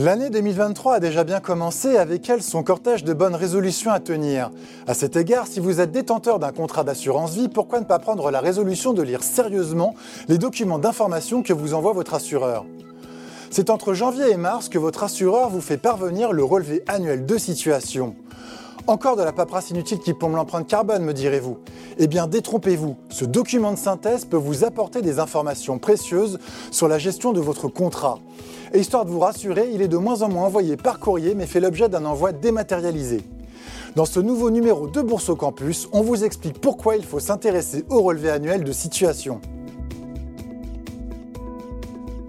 L'année 2023 a déjà bien commencé, avec elle son cortège de bonnes résolutions à tenir. À cet égard, si vous êtes détenteur d'un contrat d'assurance vie, pourquoi ne pas prendre la résolution de lire sérieusement les documents d'information que vous envoie votre assureur? C'est entre janvier et mars que votre assureur vous fait parvenir le relevé annuel de situation. Encore de la paperasse inutile qui plombe l'empreinte carbone, me direz-vous Eh bien, détrompez-vous, ce document de synthèse peut vous apporter des informations précieuses sur la gestion de votre contrat. Et histoire de vous rassurer, il est de moins en moins envoyé par courrier, mais fait l'objet d'un envoi dématérialisé. Dans ce nouveau numéro de Bourse au Campus, on vous explique pourquoi il faut s'intéresser au relevé annuel de situation.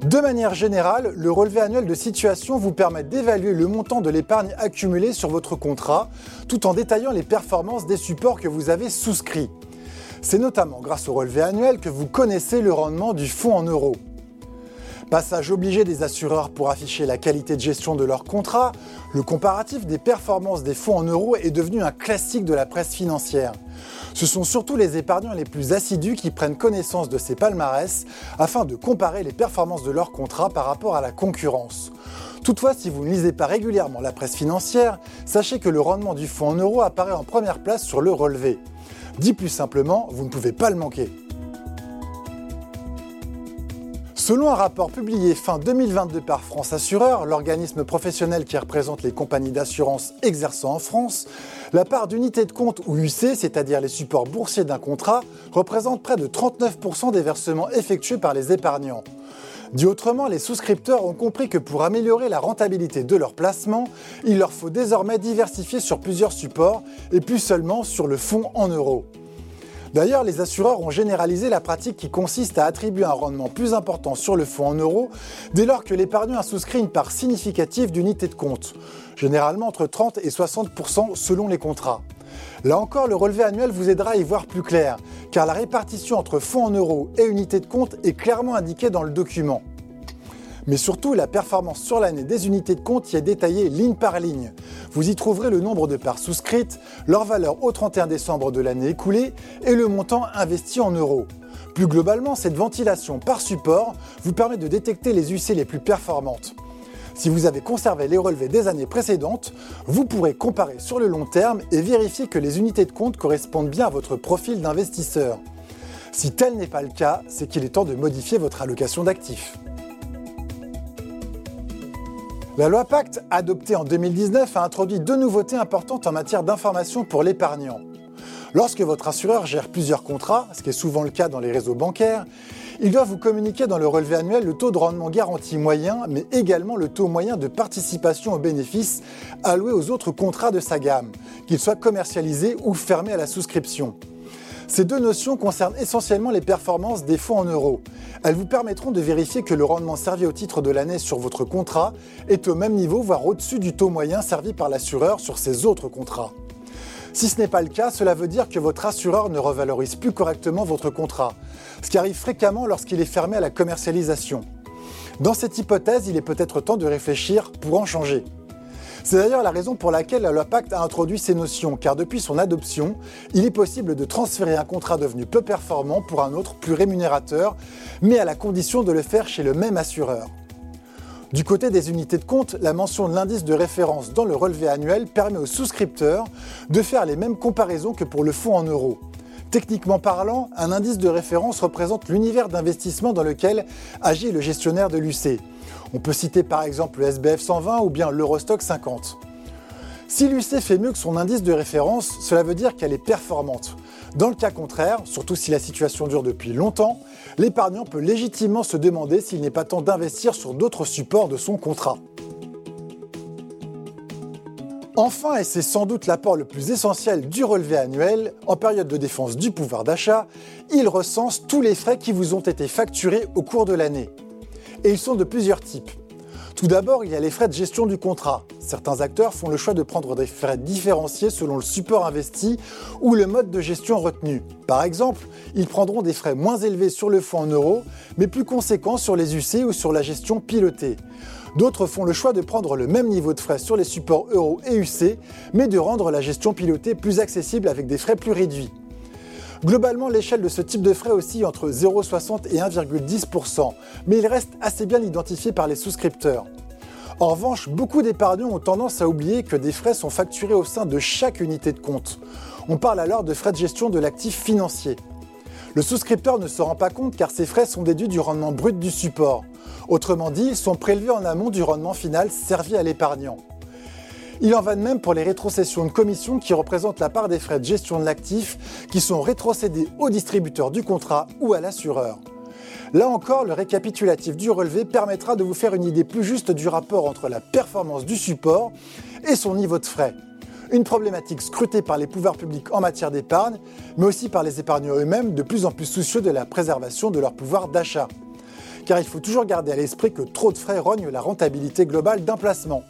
De manière générale, le relevé annuel de situation vous permet d'évaluer le montant de l'épargne accumulée sur votre contrat, tout en détaillant les performances des supports que vous avez souscrits. C'est notamment grâce au relevé annuel que vous connaissez le rendement du fonds en euros. Passage obligé des assureurs pour afficher la qualité de gestion de leur contrat, le comparatif des performances des fonds en euros est devenu un classique de la presse financière. Ce sont surtout les épargnants les plus assidus qui prennent connaissance de ces palmarès afin de comparer les performances de leur contrat par rapport à la concurrence. Toutefois, si vous ne lisez pas régulièrement la presse financière, sachez que le rendement du fonds en euros apparaît en première place sur le relevé. Dit plus simplement, vous ne pouvez pas le manquer. Selon un rapport publié fin 2022 par France Assureur, l'organisme professionnel qui représente les compagnies d'assurance exerçant en France, la part d'unités de compte ou UC, c'est-à-dire les supports boursiers d'un contrat, représente près de 39% des versements effectués par les épargnants. Dit autrement, les souscripteurs ont compris que pour améliorer la rentabilité de leur placement, il leur faut désormais diversifier sur plusieurs supports et plus seulement sur le fonds en euros. D'ailleurs, les assureurs ont généralisé la pratique qui consiste à attribuer un rendement plus important sur le fonds en euros dès lors que l'épargnant a souscrit une part significative d'unités de compte, généralement entre 30 et 60% selon les contrats. Là encore, le relevé annuel vous aidera à y voir plus clair, car la répartition entre fonds en euros et unités de compte est clairement indiquée dans le document. Mais surtout, la performance sur l'année des unités de compte y est détaillée ligne par ligne. Vous y trouverez le nombre de parts souscrites, leur valeur au 31 décembre de l'année écoulée et le montant investi en euros. Plus globalement, cette ventilation par support vous permet de détecter les UC les plus performantes. Si vous avez conservé les relevés des années précédentes, vous pourrez comparer sur le long terme et vérifier que les unités de compte correspondent bien à votre profil d'investisseur. Si tel n'est pas le cas, c'est qu'il est temps de modifier votre allocation d'actifs. La loi Pacte, adoptée en 2019, a introduit deux nouveautés importantes en matière d'information pour l'épargnant. Lorsque votre assureur gère plusieurs contrats, ce qui est souvent le cas dans les réseaux bancaires, il doit vous communiquer dans le relevé annuel le taux de rendement garanti moyen, mais également le taux moyen de participation aux bénéfices alloués aux autres contrats de sa gamme, qu'ils soient commercialisés ou fermés à la souscription. Ces deux notions concernent essentiellement les performances des fonds en euros. Elles vous permettront de vérifier que le rendement servi au titre de l'année sur votre contrat est au même niveau, voire au-dessus du taux moyen servi par l'assureur sur ses autres contrats. Si ce n'est pas le cas, cela veut dire que votre assureur ne revalorise plus correctement votre contrat, ce qui arrive fréquemment lorsqu'il est fermé à la commercialisation. Dans cette hypothèse, il est peut-être temps de réfléchir pour en changer. C'est d'ailleurs la raison pour laquelle la Pacte a introduit ces notions, car depuis son adoption, il est possible de transférer un contrat devenu peu performant pour un autre plus rémunérateur, mais à la condition de le faire chez le même assureur. Du côté des unités de compte, la mention de l'indice de référence dans le relevé annuel permet aux souscripteurs de faire les mêmes comparaisons que pour le fonds en euros. Techniquement parlant, un indice de référence représente l'univers d'investissement dans lequel agit le gestionnaire de l'UC. On peut citer par exemple le SBF 120 ou bien l'Eurostock 50. Si l'UC fait mieux que son indice de référence, cela veut dire qu'elle est performante. Dans le cas contraire, surtout si la situation dure depuis longtemps, l'épargnant peut légitimement se demander s'il n'est pas temps d'investir sur d'autres supports de son contrat. Enfin, et c'est sans doute l'apport le plus essentiel du relevé annuel, en période de défense du pouvoir d'achat, il recense tous les frais qui vous ont été facturés au cours de l'année et ils sont de plusieurs types. Tout d'abord, il y a les frais de gestion du contrat. Certains acteurs font le choix de prendre des frais différenciés selon le support investi ou le mode de gestion retenu. Par exemple, ils prendront des frais moins élevés sur le fonds en euros, mais plus conséquents sur les UC ou sur la gestion pilotée. D'autres font le choix de prendre le même niveau de frais sur les supports euros et UC, mais de rendre la gestion pilotée plus accessible avec des frais plus réduits. Globalement, l'échelle de ce type de frais oscille entre 0,60 et 1,10%, mais il reste assez bien identifié par les souscripteurs. En revanche, beaucoup d'épargnants ont tendance à oublier que des frais sont facturés au sein de chaque unité de compte. On parle alors de frais de gestion de l'actif financier. Le souscripteur ne se rend pas compte car ces frais sont déduits du rendement brut du support. Autrement dit, ils sont prélevés en amont du rendement final servi à l'épargnant. Il en va de même pour les rétrocessions de commission qui représentent la part des frais de gestion de l'actif qui sont rétrocédés au distributeur du contrat ou à l'assureur. Là encore, le récapitulatif du relevé permettra de vous faire une idée plus juste du rapport entre la performance du support et son niveau de frais. Une problématique scrutée par les pouvoirs publics en matière d'épargne, mais aussi par les épargnants eux-mêmes de plus en plus soucieux de la préservation de leur pouvoir d'achat. Car il faut toujours garder à l'esprit que trop de frais rognent la rentabilité globale d'un placement.